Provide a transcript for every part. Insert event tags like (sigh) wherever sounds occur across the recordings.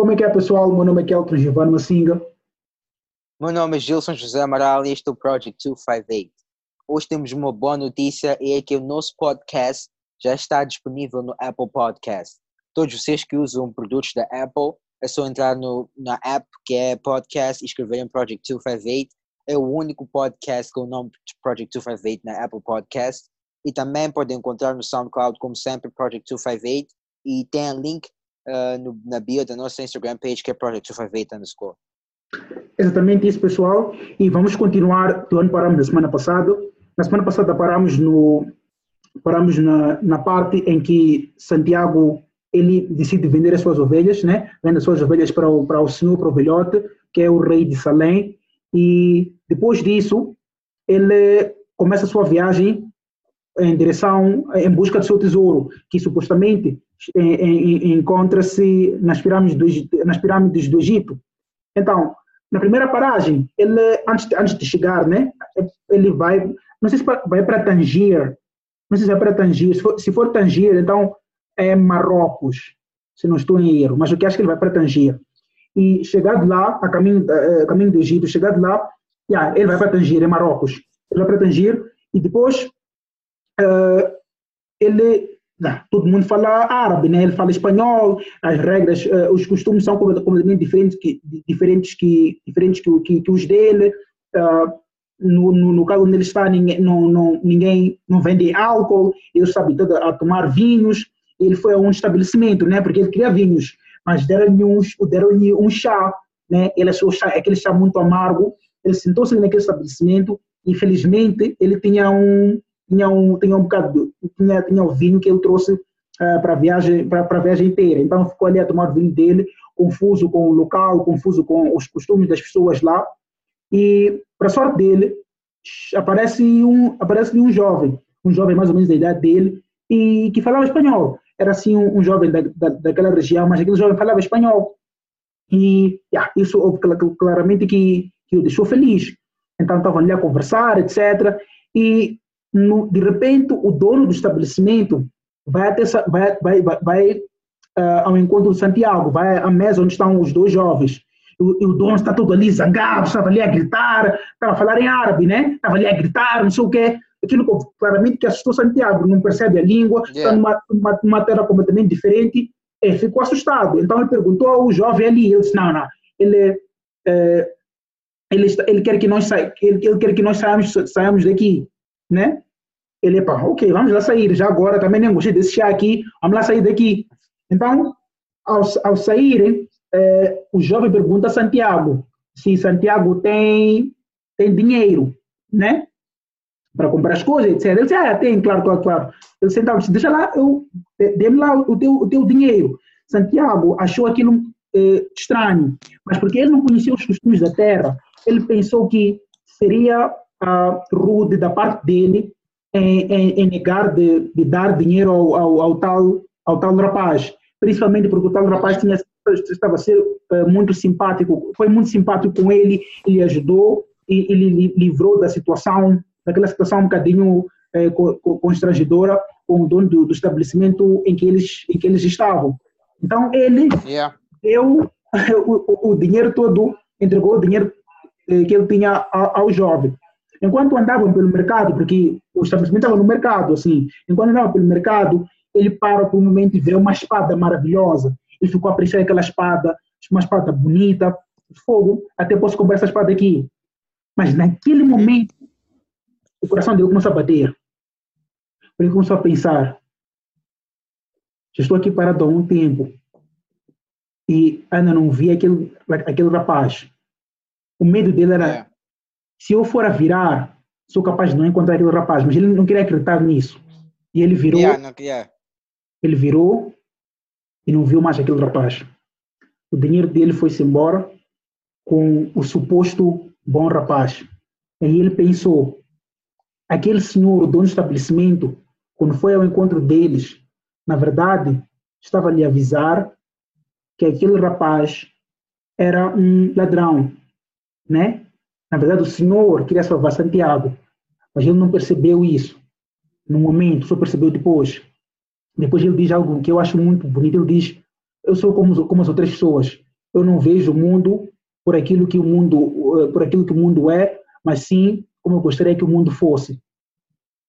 Como é que é, pessoal? Meu nome é Kelton Giovanni Massinga. Meu nome é Gilson José Amaral e este é o Project 258. Hoje temos uma boa notícia e é que o nosso podcast já está disponível no Apple Podcast. Todos vocês que usam produtos da Apple, é só entrar no, na app que é podcast e escreverem Project 258. É o único podcast com o nome Project 258 na Apple Podcast. E também podem encontrar no SoundCloud, como sempre, Project 258. E tem link uh, no, na bio da nossa Instagram page que é Project 258 underscore. Exatamente isso, pessoal. E vamos continuar do ano paramos na semana passada. Na semana passada paramos no paramos na, na parte em que Santiago ele decide vender as suas ovelhas, né? Vende as suas ovelhas para o para o senhor, para o velhote, que é o rei de Salém. E depois disso, ele começa a sua viagem em direção, em busca do seu tesouro, que supostamente encontra-se nas pirâmides, do, nas pirâmides do Egito. Então, na primeira paragem, ele, antes, de, antes de chegar, né, ele vai, não sei se vai para Tanger, não sei se vai para Tanger, se for, se for Tanger, então é Marrocos, se não estou em erro, mas eu que acho que ele vai para Tanger. E chegado lá, a caminho, a caminho do Egito, chegado lá, yeah, ele vai para Tanger, é Marrocos. Ele vai para Tanger e depois uh, ele não, todo mundo fala árabe, né? ele fala espanhol, as regras, uh, os costumes são completamente diferentes que, diferentes que, diferentes que, que, que os dele. Uh, no, no, no, caso onde ele está, ninguém não, não, ninguém não vende álcool, ele sabe todo a tomar vinhos. Ele foi a um estabelecimento, né? porque ele queria vinhos, mas deram-lhe um, deram um chá, né? ele achou chá, aquele chá muito amargo. Ele sentou-se naquele estabelecimento, infelizmente, ele tinha um, tinha um, tinha um bocado, tinha, tinha o vinho que ele trouxe uh, para a viagem, viagem inteira. Então ficou ali a tomar o vinho dele, confuso com o local, confuso com os costumes das pessoas lá. E, para sorte dele, aparece um, aparece um jovem, um jovem mais ou menos da idade dele, e que falava espanhol. Era assim um, um jovem da, da, daquela região, mas aquele jovem falava espanhol. E yeah, isso claramente que, que o deixou feliz. Então estavam ali a conversar, etc. E no, de repente o dono do estabelecimento vai até vai, vai, vai, vai uh, ao encontro de Santiago, vai à mesa onde estão os dois jovens. E, o dono está todo ali zangado, estava ali a gritar, estava a falar em árabe, né? Estava ali a gritar, não sei o quê. Aquilo claramente que assustou Santiago, não percebe a língua, yeah. está numa, numa, numa terra completamente diferente, e ficou assustado. Então ele perguntou ao jovem ali, ele disse, não, não, ele, é, ele, ele quer que nós, sa ele, ele quer que nós saiamos, saiamos daqui né? Ele, pá, ok, vamos lá sair, já agora também nem gostei desse chá aqui, vamos lá sair daqui. Então, ao, ao saírem, é, o jovem pergunta a Santiago se Santiago tem, tem dinheiro, né? Para comprar as coisas, etc. Ele disse, ah, tem, claro, claro, claro. Ele sentava disse, deixa lá, eu, dê-me lá o teu, o teu dinheiro. Santiago achou aquilo é, estranho, mas porque ele não conhecia os costumes da terra, ele pensou que seria uh, rude da parte dele em, em, em negar de, de, dar dinheiro ao, ao, ao, tal, ao tal rapaz, principalmente porque o tal rapaz tinha, estava a ser uh, muito simpático, foi muito simpático com ele, ele ajudou e ele livrou da situação, daquela situação um bocadinho uh, constrangedora com o dono do, do, estabelecimento em que eles, em que eles estavam. Então ele yeah. deu (laughs) o, o, dinheiro todo, entregou o dinheiro eh, que ele tinha ao, ao jovem. Enquanto andavam pelo mercado, porque o estabelecimento estava no mercado, assim, enquanto andavam pelo mercado, ele para por um momento e vê uma espada maravilhosa. Ele ficou a apreciar aquela espada, uma espada bonita, fogo, até posso comprar essa espada aqui. Mas naquele momento, o coração dele começou a bater. Ele começou a pensar, já estou aqui parado há um tempo e ainda não vi aquele, aquele rapaz. O medo dele era é se eu for a virar, sou capaz de não encontrar aquele rapaz, mas ele não queria acreditar nisso. E ele virou. Yeah, não, yeah. Ele virou e não viu mais aquele rapaz. O dinheiro dele foi-se embora com o suposto bom rapaz. Aí ele pensou: aquele senhor, o dono do estabelecimento, quando foi ao encontro deles, na verdade, estava a lhe avisar que aquele rapaz era um ladrão, né? Na verdade, o Senhor queria salvar Santiago, mas ele não percebeu isso no momento, só percebeu depois. Depois ele diz algo que eu acho muito bonito. Ele diz: Eu sou como, como as outras pessoas. eu não vejo o mundo por aquilo que o mundo, eh, por aquilo que o mundo é, mas sim como eu gostaria que o mundo fosse,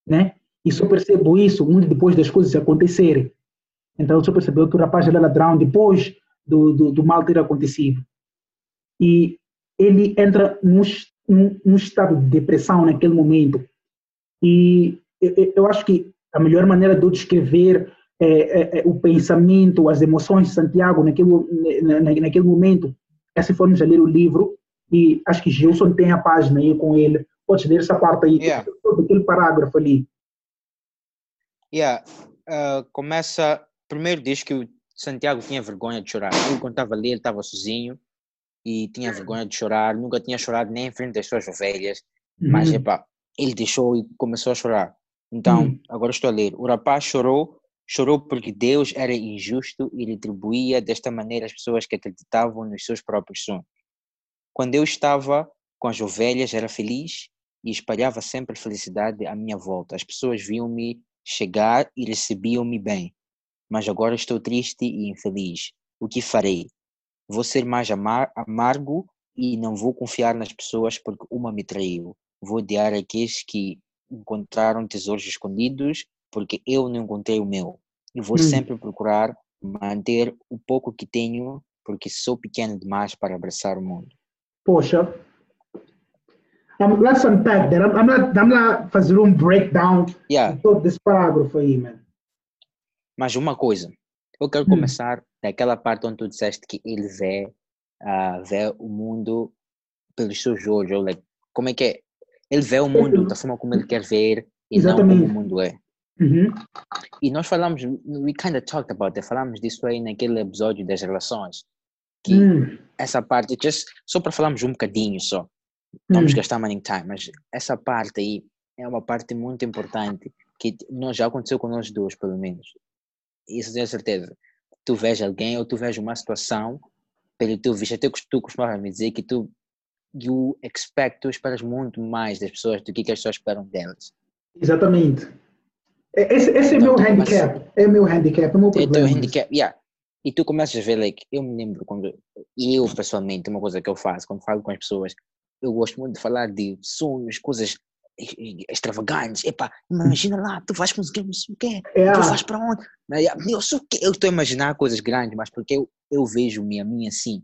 né? E só percebo isso muito depois das coisas acontecerem. Então, só percebeu que o rapaz era ladrão depois do, do, do mal ter acontecido. E ele entra num, num, num, estado de depressão naquele momento. E eu, eu acho que a melhor maneira de eu descrever é, é, é, o pensamento, as emoções de Santiago naquele, na, naquele momento é se formos a ler o livro. E acho que Gilson tem a página aí com ele. Pode ler essa parte aí, yeah. aquele parágrafo ali. Yeah. Uh, começa. Primeiro diz que o Santiago tinha vergonha de chorar. Ele, quando estava ali, ele estava sozinho e tinha vergonha de chorar. Nunca tinha chorado nem em frente das suas ovelhas. Uhum. Mas, epa, ele deixou e começou a chorar. Então, uhum. agora estou a ler. O rapaz chorou, chorou porque Deus era injusto e retribuía desta maneira as pessoas que acreditavam nos seus próprios sonhos. Quando eu estava com as ovelhas, era feliz e espalhava sempre felicidade à minha volta. As pessoas viam-me chegar e recebiam-me bem. Mas agora estou triste e infeliz. O que farei? Vou ser mais amar amargo e não vou confiar nas pessoas porque uma me traiu. Vou odiar aqueles que encontraram tesouros escondidos porque eu não encontrei o meu. E vou hum. sempre procurar manter o pouco que tenho porque sou pequeno demais para abraçar o mundo. Poxa, um, let's unpack that. I'm, I'm not, I'm not fazer um breakdown yeah. de todo esse parágrafo aí, man. Mas uma coisa, eu quero hum. começar daquela parte onde tu disseste que ele vê, uh, vê o mundo pelos seus olhos, ou like, como é que é? Ele vê o mundo da forma como ele quer ver e Exatamente. não como o mundo é. Uhum. E nós falamos, we kind of talked about it, falamos disso aí naquele episódio das relações. Que hum. essa parte, just, só para falarmos um bocadinho só. Vamos hum. gastar money time, mas essa parte aí é uma parte muito importante que nós, já aconteceu com nós dois, pelo menos. Isso tenho certeza. Tu vês alguém ou tu vês uma situação, pelo teu visto, até que tu costumava me dizer que tu you expect, tu esperas muito mais das pessoas do que, que as pessoas esperam delas. Exatamente. Esse, esse é então, meu handicap. É meu handicap, é meu problema. É teu handicap, yeah. E tu começas a ver, like, eu me lembro quando, eu pessoalmente, uma coisa que eu faço quando falo com as pessoas, eu gosto muito de falar de sonhos, coisas extravagantes. Epá, imagina lá, tu vais conseguir não sei o quê, é. tu vais para onde? Eu sou eu estou a imaginar coisas grandes, mas porque eu, eu vejo-me a mim assim.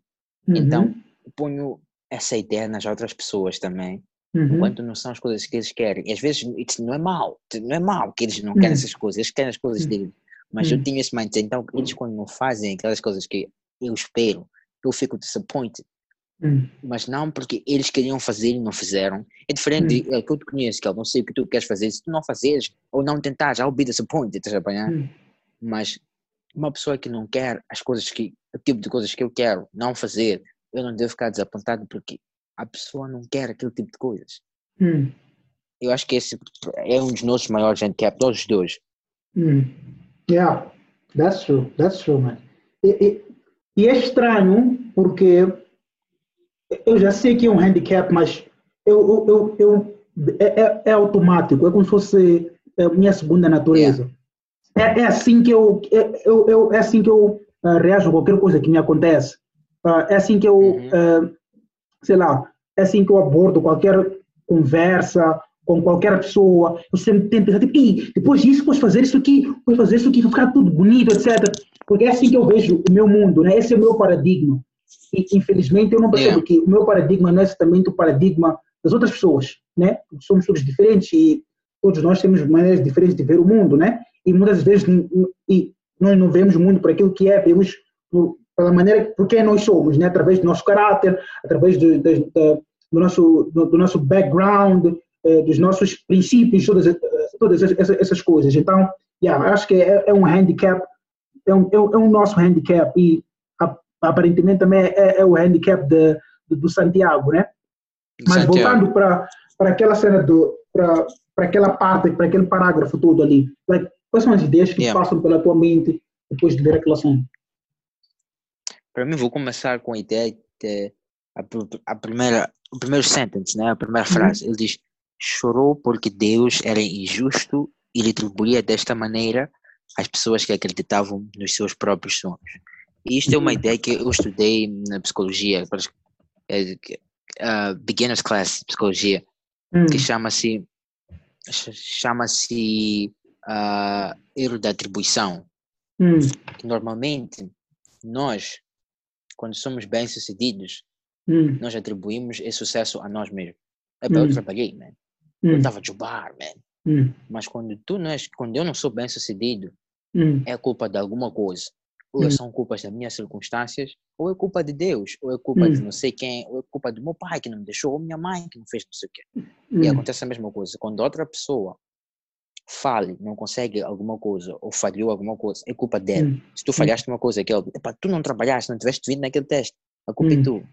Uhum. Então, ponho essa ideia nas outras pessoas também. Uhum. Enquanto não são as coisas que eles querem. E às vezes isso não é mal, não é mal que eles não querem uhum. essas coisas, eles querem as coisas uhum. deles. Mas eu tenho esse mindset, então eles quando não fazem aquelas coisas que eu espero, eu fico disappointed. Hum. Mas não porque eles queriam fazer e não fizeram. É diferente hum. é, que eu te conheço, que eu não sei o que tu queres fazer. Se tu não fazeres ou não tentares, I'll be disappointed, estás a apanhar? Hum. Mas uma pessoa que não quer as coisas que, o tipo de coisas que eu quero não fazer, eu não devo ficar desapontado porque a pessoa não quer aquele tipo de coisas. Hum. Eu acho que esse é um dos nossos maiores handicaps, todos os dois. Hum. Yeah, that's true, that's true, man. E, e, e é estranho porque eu já sei que é um handicap, mas eu, eu, eu, é, é, é automático, é como se fosse a é, minha segunda natureza. É, é assim que eu, é, eu, eu, é assim que eu uh, reajo a qualquer coisa que me acontece. Uh, é assim que eu, uhum. uh, sei lá, é assim que eu abordo qualquer conversa com qualquer pessoa. Eu sempre tento pensar, tipo, depois disso, podes fazer isso aqui, podes fazer isso aqui, ficar tudo bonito, etc. Porque é assim que eu vejo o meu mundo, né? Esse é o meu paradigma. E, infelizmente, eu não percebo yeah. que o meu paradigma não é exatamente o paradigma das outras pessoas, né? Somos todos diferentes e todos nós temos maneiras diferentes de ver o mundo, né? E muitas vezes e nós não vemos o mundo por aquilo que é, vemos por, pela maneira por quem nós somos, né? Através do nosso caráter, através do, do, do nosso, do, do, nosso background, eh, dos nossos princípios, todas, todas essas, essas coisas. Então, yeah, acho que é, é um handicap, é um, é um nosso handicap e aparentemente também é, é o handicap de, de, do Santiago, né? Mas Santiago. voltando para para aquela cena do para aquela parte, para aquele parágrafo todo ali, like, quais são as ideias que yeah. passam pela tua mente depois de ler aquela cena? Para mim, vou começar com a ideia de a, a primeira, o primeiro sentence, né? A primeira uhum. frase. Ele diz: chorou porque Deus era injusto e lhe atribuía desta maneira às pessoas que acreditavam nos seus próprios sonhos. E isto é uma ideia que eu estudei na psicologia, uh, beginner's class psicologia, Hum. que chama-se chama-se uh, erro da atribuição. Hum. Normalmente nós, quando somos bem sucedidos, Hum. nós atribuímos esse sucesso a nós mesmos. É para eu Hum. trabalhei, man. Eu Hum. estava a jubar, man. Hum. Mas quando tu não és, quando eu não sou bem sucedido, Hum. é culpa de alguma coisa. Ou Hum. são culpas das minhas circunstâncias, ou é culpa de Deus, ou é culpa de Hum. não sei quem, ou é culpa do meu pai que não me deixou, ou minha mãe que não fez não sei o quê. Hum. E acontece a mesma coisa. Quando outra pessoa fale, não consegue alguma coisa, ou falhou alguma coisa, é culpa dele. Hum. Se tu falhaste uma coisa, aquele, epá, tu não trabalhaste, não tiveste vindo naquele teste, a culpa é Hum. tua.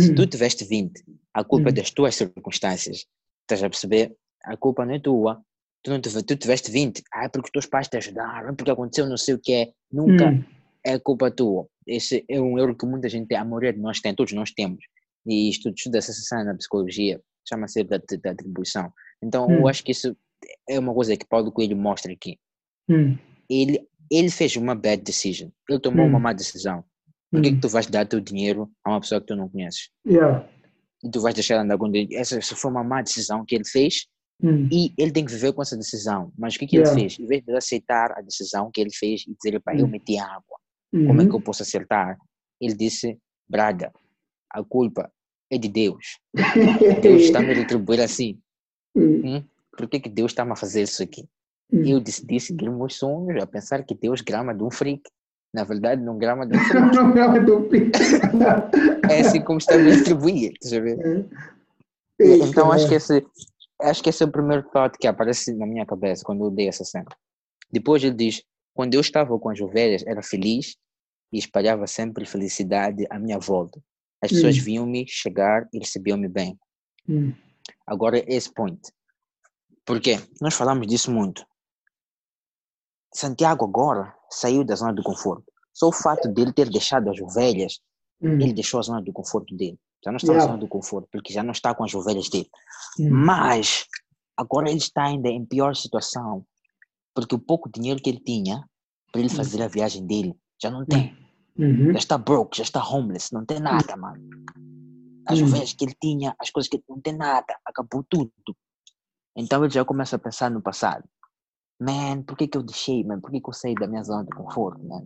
Se Hum. tu tiveste 20, a culpa é Hum. das tuas circunstâncias. Estás a perceber? A culpa não é tua. Tu, não tive, tu tiveste 20, ah, é porque os teus pais te ajudaram, é porque aconteceu não sei o que é. Nunca Hum. É culpa tua. Esse é um erro que muita gente tem, a maioria de nós tem, todos nós temos. E isto estuda essa sessão na psicologia, chama-se da, da atribuição. Então, eu Hum. acho que isso é uma coisa que Paulo Coelho mostra aqui. Hum. Ele, ele fez uma bad decision. Ele tomou uma Hum. má decisão. Por que, que Hum. tu vais dar teu dinheiro a uma pessoa que tu não conheces? Yeah. E tu vais deixar andar com dinheiro? Essa, essa foi uma má decisão que ele fez Hum. e ele tem que viver com essa decisão. Mas o que, que Yeah. ele fez? Em vez de aceitar a decisão que ele fez e dizer, pá, eu Hum. meti água, como é Uhum. que eu posso acertar? Ele disse, Brada, a culpa é de Deus. (laughs) Deus está me retribuir assim. Hum. Por que, que Deus está-me a fazer isso aqui? Hum. Eu decidi seguir meus sonhos, a pensar que Deus grama de um freak. Na verdade, não grama de um (laughs) freak. Não, não, é do Pi. É assim como está a me retribuir. estás a ver? Então acho que esse acho que esse é o primeiro thought que aparece na minha cabeça quando eu dei essa cena. Depois ele diz: quando eu estava com as ovelhas, era feliz e espalhava sempre felicidade à minha volta. As pessoas Hum. viam-me chegar e recebiam-me bem. Hum. Agora esse point. Por quê? Nós falamos disso muito. Santiago agora saiu da zona do conforto. Só o fato dele ter deixado as ovelhas Hum. ele deixou a zona do conforto dele. Já não está Yeah. na zona do conforto, porque já não está com as ovelhas dele. Hum. Mas agora ele está ainda em pior situação, porque o pouco dinheiro que ele tinha para ele Hum. fazer a viagem dele já não tem. Uhum. Já está broke, já está homeless, não tem nada, mano. As Hum. ovelhas que ele tinha, as coisas que ele não tem nada, acabou tudo. Então ele já começa a pensar no passado. Man, por que, que eu deixei, man? Por que, que eu saí da minha zona de conforto, man?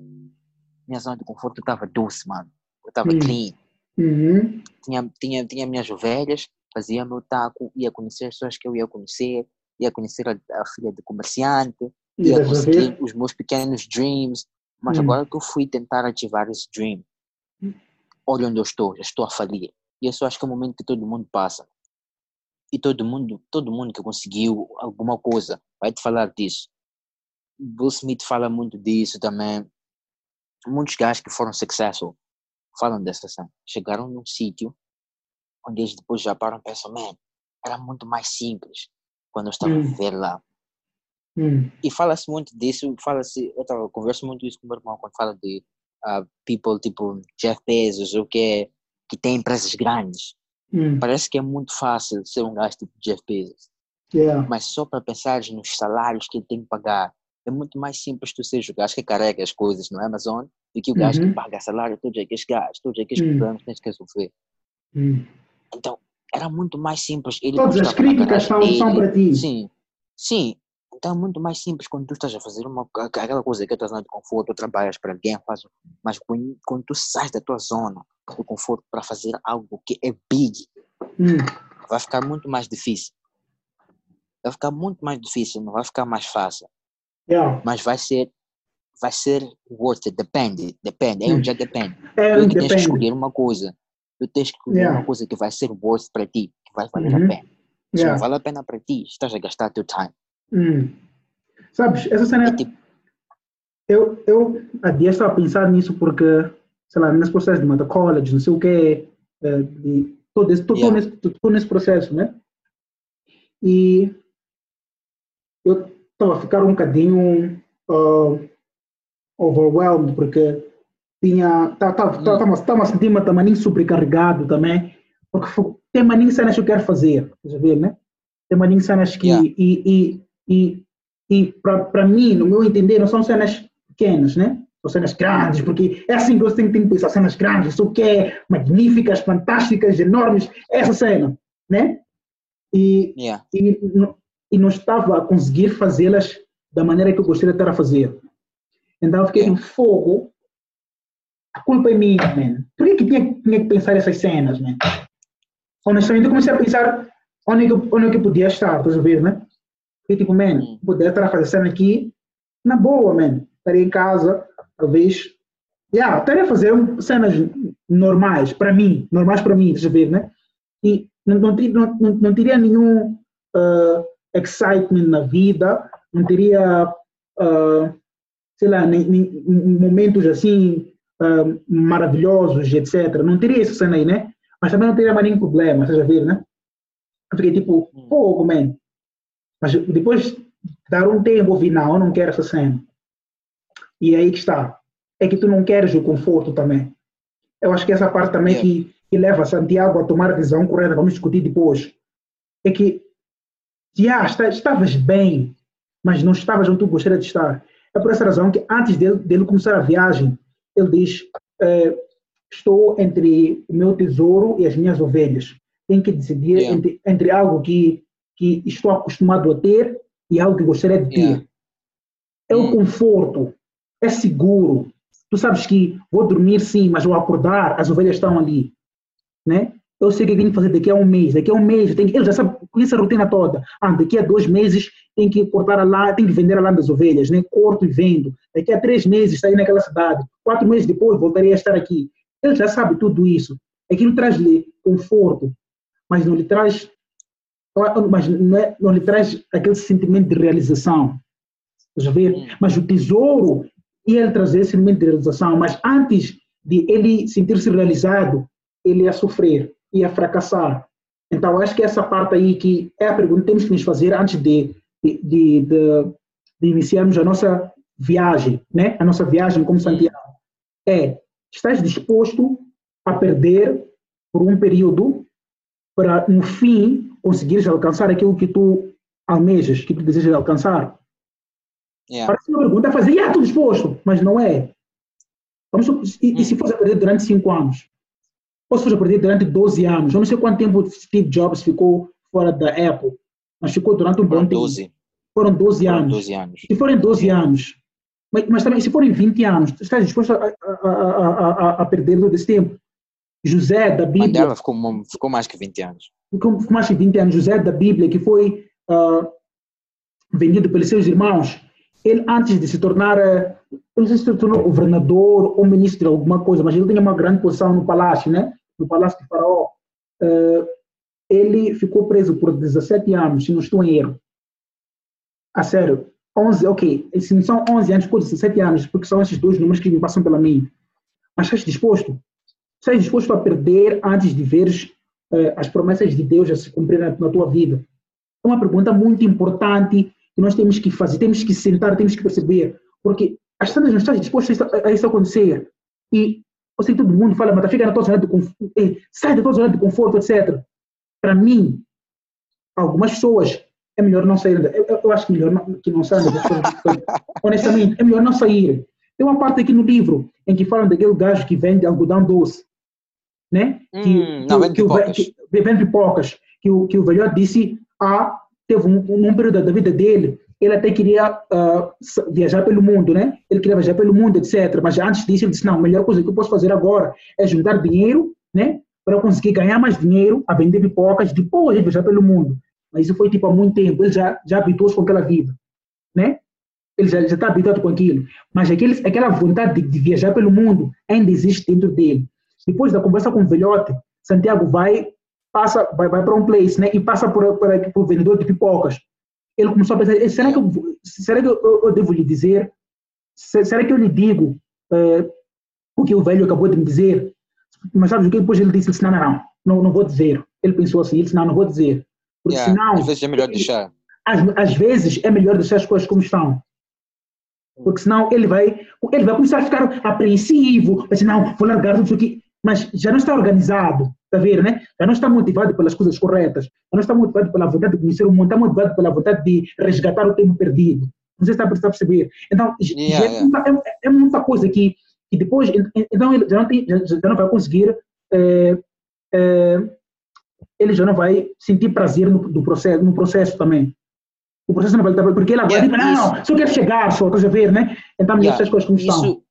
Minha zona de conforto estava doce, mano. Eu estava Hum. clean Uhum. tinha, tinha, tinha minhas ovelhas, fazia meu taco, ia conhecer as pessoas que eu ia conhecer, ia conhecer a, a filha de comerciante, ia conseguir os meus pequenos dreams. Mas Hum. agora que eu fui tentar ativar esse dream, Hum. olha onde eu estou, já estou a falir. E eu acho que é o momento que todo mundo passa. E todo mundo, todo mundo que conseguiu alguma coisa vai te falar disso. Will Smith fala muito disso também. Muitos gajos que foram successful falam dessa cena. Chegaram num sítio onde eles depois já param e pensam, man, era muito mais simples quando eu estava a Hum. viver lá. Hum. E fala-se muito disso, fala-se, eu tava, converso muito isso com o meu irmão quando fala de ah, people tipo Jeff Bezos, ou que, é, que tem empresas grandes. Hum. Parece que é muito fácil ser um gajo tipo Jeff Bezos, Yeah. mas só para pensar nos salários que ele tem que pagar, é muito mais simples tu seres o gajo que carrega as coisas no Amazon do que o gajo Uhum. que paga salário todos aqueles gajos, todos aqueles Hum. problemas que tens que resolver. Hum. Então, era muito mais simples. Ele Todas as críticas são, são para ti. Sim, sim. Então é muito mais simples quando tu estás a fazer uma, aquela coisa que é a tua zona de conforto, trabalhas para alguém, faz, mas quando, quando tu sais da tua zona do conforto para fazer algo que é big, Hum. vai ficar muito mais difícil. Vai ficar muito mais difícil, não vai ficar mais fácil, Yeah. mas vai ser vai ser worth it, depende, depende, é um já depende. É, Tu tens que escolher uma coisa, tu tens que escolher Yeah. uma coisa que vai ser worth para ti, que vai valer Uhum. a pena. Se Yeah. não vale a pena para ti, estás a gastar teu time. Hum. Sabes, essa cena É tipo, Eu, eu há dias estava a pensar nisso porque, sei lá, nesse processo de mata college, não sei o de, todo esse, todo, Yeah. nesse, todo nesse processo, né? E eu estava a ficar um bocadinho uh, overwhelmed porque tinha, estava a sentir-me também sobrecarregado também, porque tem maninho cenas que eu quero fazer, a ver, né? Tem maninho cenas que, Yeah. e, e, e, e para mim, no meu entender, não são cenas pequenas, né? São cenas grandes, porque é assim que você tem que pensar, cenas grandes, isso que é magníficas, fantásticas, enormes, essa cena, né? E, Yeah. e, não- e não estava a conseguir fazê-las da maneira que eu gostaria de estar a fazer. Então eu fiquei no fogo. A culpa é minha, man. Por que, que tinha, tinha que pensar essas cenas, man? Honestamente, eu comecei a pensar onde é que, eu- onde é que eu podia estar, estás a ver, né? E tipo, man, Hum. poder estar a fazer cena aqui, na boa, man. Estaria em casa, talvez. Yeah, estaria a fazer cenas normais, para mim, normais para mim, estás a ver, né? E não, não, não, não, teria nenhum ah, excitement na vida, não teria, ah, sei lá, nem, nem- momentos assim ah, maravilhosos, etc. Não teria essa cena aí, né? Mas também não teria mais nenhum problema, estás a ver, né? Eu fiquei tipo, Hum. pouco, man. Mas depois de dar um tempo, eu vi, não, eu não quero essa cena. E é aí que está. É que tu não queres o conforto também. Eu acho que essa parte também que, que leva Santiago a tomar a decisão correta, vamos discutir depois, é que já está, estavas bem, mas não estavas onde tu gostaria de estar. É por essa razão que antes dele, dele começar a viagem, ele diz, eh, estou entre o meu tesouro e as minhas ovelhas. Tenho que decidir entre, entre algo que, que estou acostumado a ter e algo que gostaria de ter. Yeah. É o Hum. conforto, é seguro. Tu sabes que vou dormir sim, mas ao acordar, as ovelhas estão ali. Né? Eu sei o que eu tenho que fazer daqui a um mês. Daqui a um mês, que, ele já sabe, conhece a rotina toda. Ah, daqui a dois meses tem que cortar a lã, tem que vender a lã das ovelhas, né? Corto e vendo. Daqui a três meses estarei naquela cidade. Quatro meses depois voltarei a estar aqui. Ele já sabe tudo isso. Aquilo traz-lhe conforto, mas não lhe traz, mas não, é, não lhe traz aquele sentimento de realização. A ver? Hum. Mas o tesouro ia trazer esse sentimento de realização, mas antes de ele sentir-se realizado, ele ia sofrer, ia fracassar. Então, acho que essa parte aí que é a pergunta que temos que nos fazer antes de, de, de, de, de iniciarmos a nossa viagem, né? A nossa viagem como Santiago. É, estás disposto a perder por um período para, no fim, conseguires alcançar aquilo que tu almejas, que tu desejas alcançar? Yeah. Parece uma pergunta a fazer, ah, estou disposto, mas não é. Vamos, e, e se fosse a perder durante 5 anos? Ou se fosse a perder durante 12 anos? Eu não sei quanto tempo Steve Jobs ficou fora da Apple, mas ficou durante um bom Foram tempo. 12. Foram 12 Foram anos. 12 anos. Se forem 12 anos, mas, mas também se forem 20 anos, estás disposto a, a, a, a, a perder todo esse tempo? José da Bíblia, Mandela ficou, ficou mais que 20 anos. Com mais de 20 anos, José da Bíblia, que foi ah, vendido pelos seus irmãos, ele antes de se tornar, eu não sei se se tornou governador ou ministro de alguma coisa, mas ele tinha uma grande posição no palácio, né? No palácio de Faraó. Eh, ele ficou preso por 17 anos, se não estou em erro. A sério, 11, ok, se não são 11 anos, ficou 17 anos, porque são esses dois números que me passam pela mente. Mas estás disposto? Estás disposto a perder antes de veres as promessas de Deus a se cumprir na, tua vida? É uma pergunta muito importante que nós temos que fazer, temos que sentar, temos que perceber, porque as tantas não estás disposto a isso, acontecer. E eu sei que todo mundo fala, mas fica na tua zona de conforto, sai da tua zona de conforto, etc. Para mim, algumas pessoas é melhor não sair. Eu, eu- acho que melhor não, que não saiam. (laughs) Honestamente, é melhor não sair. Tem uma parte aqui no livro em que falam daquele gajo que vende algodão doce, né? Hum, que, não, que- que pipocas. que- vende pipocas. Que o, que o velhote disse, ah, teve um, um período da vida dele, ele até queria s- viajar pelo mundo, né? Ele queria viajar pelo mundo, etc. Mas antes disso, ele disse, não, a melhor coisa que eu posso fazer agora é juntar dinheiro, né? Para conseguir ganhar mais dinheiro, a vender pipocas, depois de viajar pelo mundo. Mas isso foi, tipo, há muito tempo. Ele já, já habituou-se com aquela vida, né? Ele já está habituado com aquilo. Mas aqueles, aquela vontade de, de viajar pelo mundo ainda existe dentro dele. Depois da conversa com o velhote, Santiago vai passa vai, vai para um place, né? E passa por, por, por vendedor de pipocas. Ele começou a pensar: "Eh, será que eu, será que eu, eu- devo lhe dizer? Se- Será que eu lhe digo eh, o que o velho acabou de me dizer? Mas sabe o que depois ele disse? Ele disse: não, não, não, não, não vou dizer. Ele pensou assim: ele disse: não, não vou dizer. Porque Yeah, senão, Às vezes é melhor deixar. às, às vezes é melhor deixar as coisas como estão. Porque senão ele vai, ele vai começar a ficar apreensivo, vai dizer, não, vou largar tudo isso aqui. Mas já não está organizado, está a ver, né? Já não está motivado pelas coisas corretas, já não está motivado pela vontade de conhecer o mundo, está motivado pela vontade de resgatar o tempo perdido. Não sei se está a perceber. Então, Yeah, é, muita, é- é muita coisa que, que depois, então ele já não, tem, já, já não vai conseguir, eh, eh, ele já não vai sentir prazer no, do processo, no processo também. O processo não vai estar, porque ele agora, Yeah, tipo, não, não, só quer chegar, só, estás a ver, né? Então, Yeah, essas coisas como estão.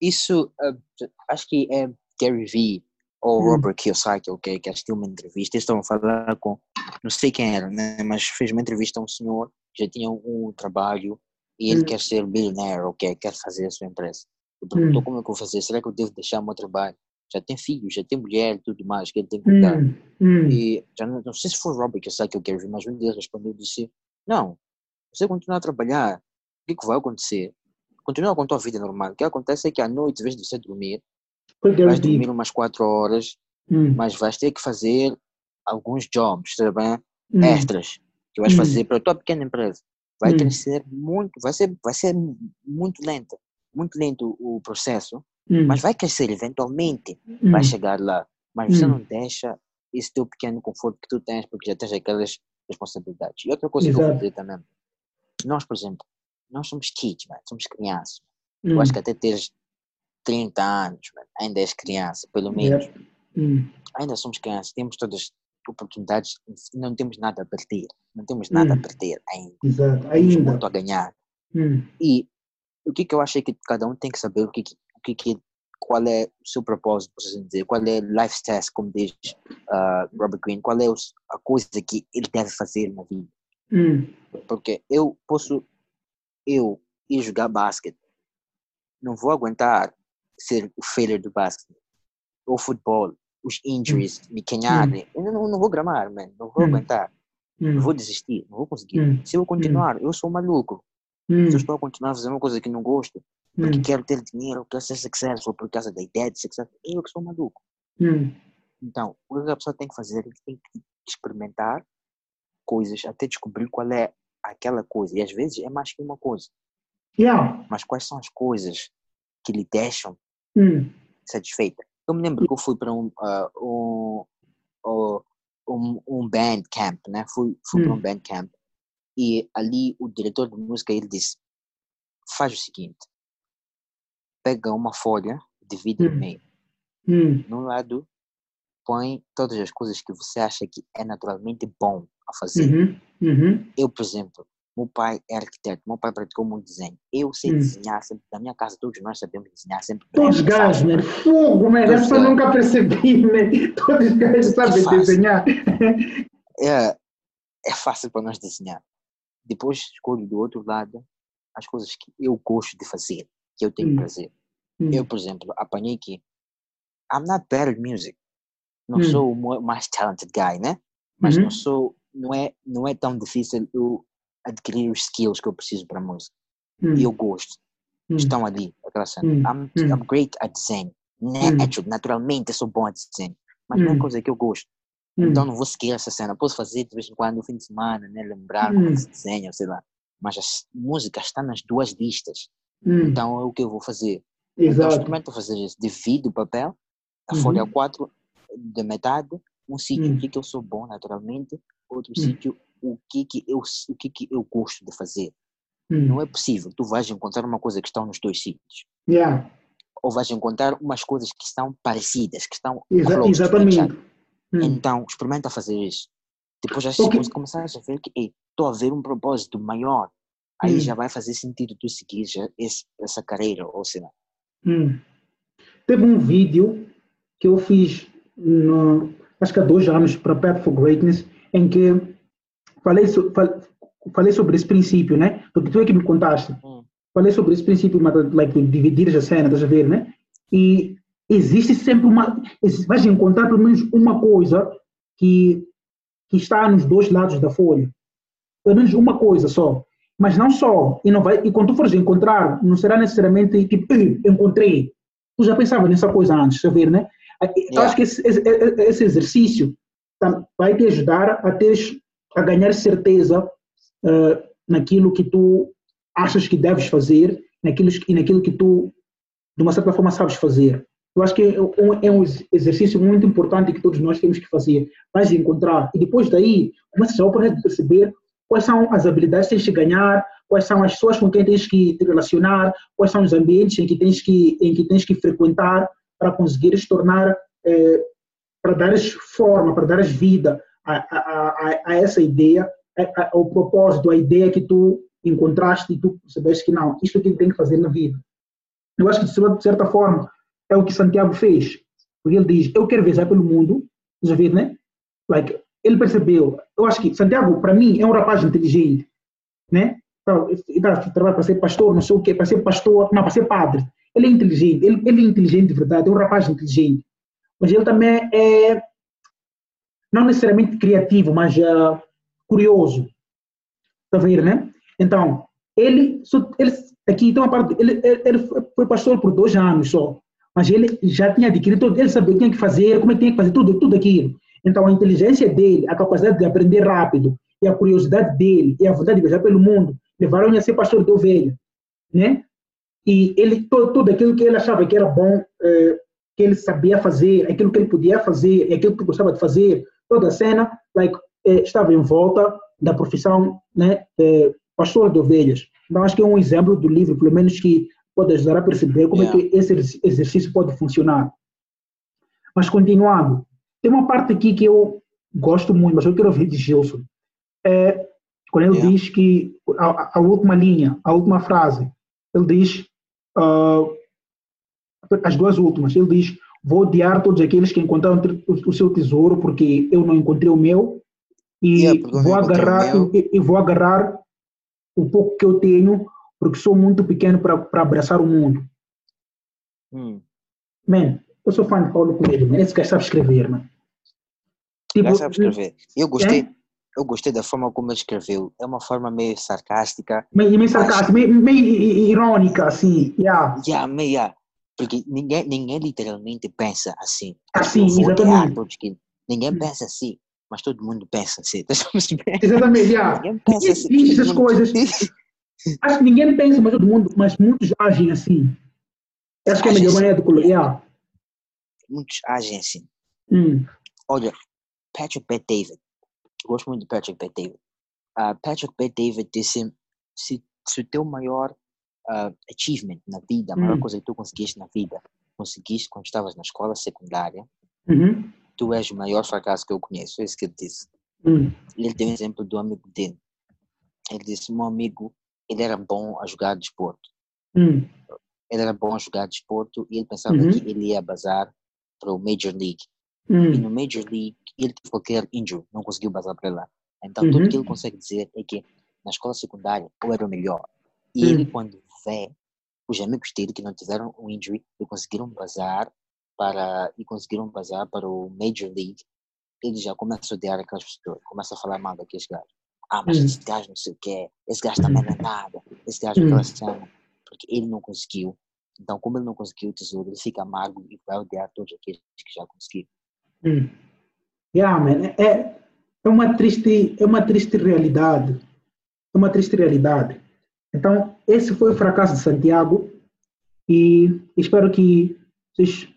Isso, uh, acho que é Gary Vee ou Hum. Robert Kiyosaki, ok, que assistiu uma entrevista, eles estavam a falar com, não sei quem era, né, mas fez uma entrevista a um senhor que já tinha um trabalho e ele Hum. quer ser bilionaire, ok, quer fazer a sua empresa. Ele perguntou Hum. como é que eu vou fazer, será que eu devo deixar o meu trabalho? Já tem filhos, já tem mulher e tudo mais que ele tem que cuidar. Hum, hum, E já não, não sei se foi o Robert Kiyosaki ou Gary Vee, mas um deles respondeu e disse, não, você continuar a trabalhar, o que, que vai acontecer? Continua com a tua vida normal. O que acontece é que à noite, em vez de você dormir, vais dormir umas 4 horas, Hum, mas vais ter que fazer alguns jobs, tá bem? hum, extras, que vais Hum. fazer para a tua pequena empresa. Vai Hum. crescer muito, vai ser, vai ser muito lento, muito lento o processo, hum, mas vai crescer eventualmente, hum, vai chegar lá. Mas você Hum. não deixa esse teu pequeno conforto que tu tens, porque já tens aquelas responsabilidades. E outra coisa que eu vou Exato. dizer também, nós, por exemplo, nós somos kids, man, somos crianças. hum, Eu acho que até teres 30 anos, man, ainda és criança, pelo menos. yeah, hum, Ainda somos crianças, temos todas as oportunidades, não temos nada a perder. Não temos nada a Hum. perder ainda. Exato, Temos ainda. muito a ganhar. Hum, E o que, que eu acho é que cada um tem que saber o que, que- o que, que qual é o seu propósito, por assim dizer, qual é o life test, como diz ah, Robert Greene, qual é a coisa que ele deve fazer na vida. hum, Porque eu posso, eu ir jogar basquete, não vou aguentar ser o failure do basquete, ou futebol, os injuries, me quenharem, eu não, não vou gramar, man, não vou Hum. aguentar, hum, não vou desistir, não vou conseguir. hum, Se eu continuar, eu sou maluco, hum, se eu estou a continuar a fazer uma coisa que não gosto, porque hum, quero ter dinheiro, quero ser successful por causa da ideia de success, eu que sou maluco. hum, Então, o que a pessoa tem que fazer, ele tem que experimentar coisas até descobrir qual é aquela coisa. E às vezes é mais que uma coisa. yeah, Mas quais são as coisas que lhe deixam hum, satisfeita? Eu me lembro que eu fui para um, ah, um, um, um, band camp, né? Fui, fui para um Hum. band camp e ali o diretor de música ele disse: faz o seguinte, pega uma folha, divide Hum. no meio. hum, Num lado, põe todas as coisas que você acha que é naturalmente bom a fazer. uhum, uhum, Eu, por exemplo, meu pai é arquiteto, meu pai praticou muito desenho. Eu sei Hum. desenhar, sempre, na minha casa todos nós sabemos desenhar sempre. Todos gajos, né? Fogo, Essa eu gajos. nunca percebi, né? Todos os gajos sabem fácil. desenhar. É, é fácil para nós desenhar. Depois escolho do outro lado as coisas que eu gosto de fazer, que eu tenho Hum. prazer. Hum, Eu, por exemplo, apanhei que I'm not bad at music. Não Hum. sou o mais talented guy, né? Mas Uhum. não sou, não é, não é tão difícil eu adquirir os skills que eu preciso para a música. hum, E eu gosto. hum, Estão ali, aquela cena. Hum. I'm, Hum. I'm great at desenho. Hum. Natural, naturalmente eu sou bom a desenho. Mas não é Hum. coisa que eu gosto. Então não vou seguir essa cena. Posso fazer de vez em quando, no fim de semana, né? Lembrar como Hum. é que se desenha, sei lá. Mas a música está nas duas listas. Então é o que eu vou fazer. Então Exato. experimenta fazer isso. Divide o papel, a Uhum. folha 4 de metade, um sítio que eu sou bom naturalmente, outro Hum. sítio o que que eu o que que eu gosto de fazer. Hum, Não é possível. Tu vais encontrar uma coisa que está nos dois sítios. yeah, Ou vais encontrar umas coisas que estão parecidas, que estão exa- close exatamente. Hum, Então, experimenta fazer isso. Depois já Ok. se começares a ver que estou a ver um propósito maior. Aí Hum. já vai fazer sentido tu seguir já esse, essa carreira, ou sei lá. hum. Teve um vídeo que eu fiz, no, acho que há dois anos, para Path for Greatness, em que falei, so, fal- falei sobre esse princípio, né? Porque tu é que me contaste. Hum. Falei sobre esse princípio, mas, like, de dividir a cena, estás a ver, né? E existe sempre uma. Vais encontrar pelo menos uma coisa que, que está nos dois lados da folha. Pelo menos uma coisa só. Mas não só. E, não vai, e quando tu fores encontrar, não será necessariamente tipo, "Eh, encontrei. Tu já pensava nessa coisa antes, estás a ver, né? Eu Yeah. acho que esse, esse, esse exercício vai te ajudar a, teres, a ganhar certeza eh, naquilo que tu achas que deves fazer naquilo, e naquilo que tu, de uma certa forma, sabes fazer. Eu acho que é um, é um ex- exercício muito importante que todos nós temos que fazer. Vais encontrar, e depois daí, começa já a perceber quais são as habilidades que tens de ganhar, quais são as pessoas com quem tens que te relacionar, quais são os ambientes em que tens que, em que, tens que frequentar para conseguires tornar, eh, para dares forma, para dares vida a, a, a, a essa ideia, ao propósito, a ideia que tu encontraste e tu percebeste que não, isto é o que tem que fazer na vida. Eu acho que, de certa forma, é o que Santiago fez. Porque ele diz, eu quero viajar pelo mundo, já viu, né? Like, ele percebeu, eu acho que Santiago, para mim, é um rapaz inteligente, né? Então, ele trabalha para ser pastor, não sei o quê, para ser pastor, não, para ser padre. Ele é inteligente, ele, ele é inteligente de verdade, é um rapaz inteligente. Mas ele também é, não necessariamente criativo, mas uh, curioso. Está a ver, né? Então, ele, ele aqui tem uma parte, ele, ele foi pastor por dois anos só, mas ele já tinha adquirido, ele sabia o que tinha que fazer, como é que tinha que fazer tudo, tudo aquilo. Então, a inteligência dele, a capacidade de aprender rápido, e a curiosidade dele, e a vontade de viajar pelo mundo, levaram ele a ser pastor de ovelha, né? E ele, todo, tudo aquilo que ele achava que era bom, eh, que ele sabia fazer, aquilo que ele podia fazer, aquilo que gostava de fazer, toda a cena, like, eh, estava em volta da profissão, né, pastor de ovelhas. Então, acho que é um exemplo do livro, pelo menos que pode ajudar a perceber como yeah. é que esse exercício pode funcionar. Mas, continuando, tem uma parte aqui que eu gosto muito, mas eu quero ouvir de Gilson. É, quando ele yeah. diz que a, a, última linha, a última frase, ele diz uh, as duas últimas, ele diz vou odiar todos aqueles que encontraram o, seu tesouro porque eu não encontrei o meu e yeah, vou agarrar e, e, vou agarrar o pouco que eu tenho porque sou muito pequeno para abraçar o mundo. Hum. Man, eu sou fã de Paulo Coelho, man. esse cara sabe escrever, man. Tipo, sabe escrever. Eu gostei, é? eu gostei da forma como ele escreveu. É uma forma meio sarcástica. Meio, meio sarcástica, meio, meio, irônica, assim. Yeah. Yeah, meio, yeah. Porque ninguém, ninguém literalmente pensa assim. Assim, exatamente. que ninguém hum. pensa assim, mas todo mundo pensa assim. (laughs) Exatamente, yeah. Ninguém pensa assim. Diz essas coisas. Acho que ninguém pensa, mas todo mundo, mas muitos agem assim. Acho que é a melhor maneira de colocar. Muitos agem assim. Hum. Olha, Patrick Bet David. Eu gosto muito de Patrick Bet David. Uh, Patrick Bet David disse: se, se o teu maior uh, achievement na vida, a maior hum. coisa que tu conseguiste na vida, conseguiste quando estavas na escola secundária, uhum. tu és o maior fracasso que eu conheço. É isso que ele disse. Hum. Ele tem um exemplo do amigo dele. Ele disse: meu amigo ele era bom a jogar desporto. Hum. Ele era bom a jogar desporto e ele pensava uhum. que ele ia bazar para o Major League. Hum. E no Major League ele teve qualquer injury, não conseguiu bazar para lá. Então uhum. tudo que ele consegue dizer é que na escola secundária eu era o melhor. E hum. ele quando vê os amigos dele que não tiveram um injury e conseguiram bazar para e conseguiram bazar para o Major League, ele já começa a odiar aquelas pessoas, começa a falar mal daqueles gajos. Ah, mas hum. esse gajo não sei o quê, esse gajo também não é nada, esse gajo hum. aquela cena. Porque ele não conseguiu. Então, como ele não conseguiu o tesouro, ele fica amargo e vai odiar todos aqueles que já conseguiram. Hum. Yeah, man. É, é, uma triste, é uma triste realidade. É uma triste realidade. Então, esse foi o fracasso de Santiago e espero que vocês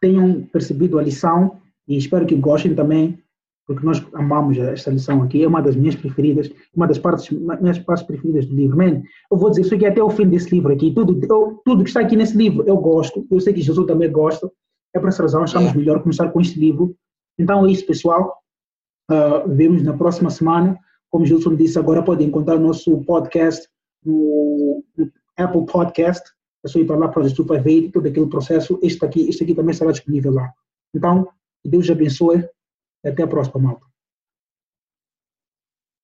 tenham percebido a lição e espero que gostem também porque nós amamos esta lição aqui, é uma das minhas preferidas, uma das partes, minhas partes preferidas do livro. Man, eu vou dizer isso aqui até o fim desse livro aqui, tudo, eu, tudo que está aqui nesse livro eu gosto, eu sei que Jesus também gosta, é por essa razão achamos é. melhor começar com este livro. Então é isso, pessoal, uh, vemos na próxima semana, como Gilson disse, agora podem encontrar o nosso podcast no, no Apple Podcast, é só ir para lá para o ver todo aquele processo, este aqui, este aqui também estará disponível lá. Então, Deus abençoe até a próxima, malta.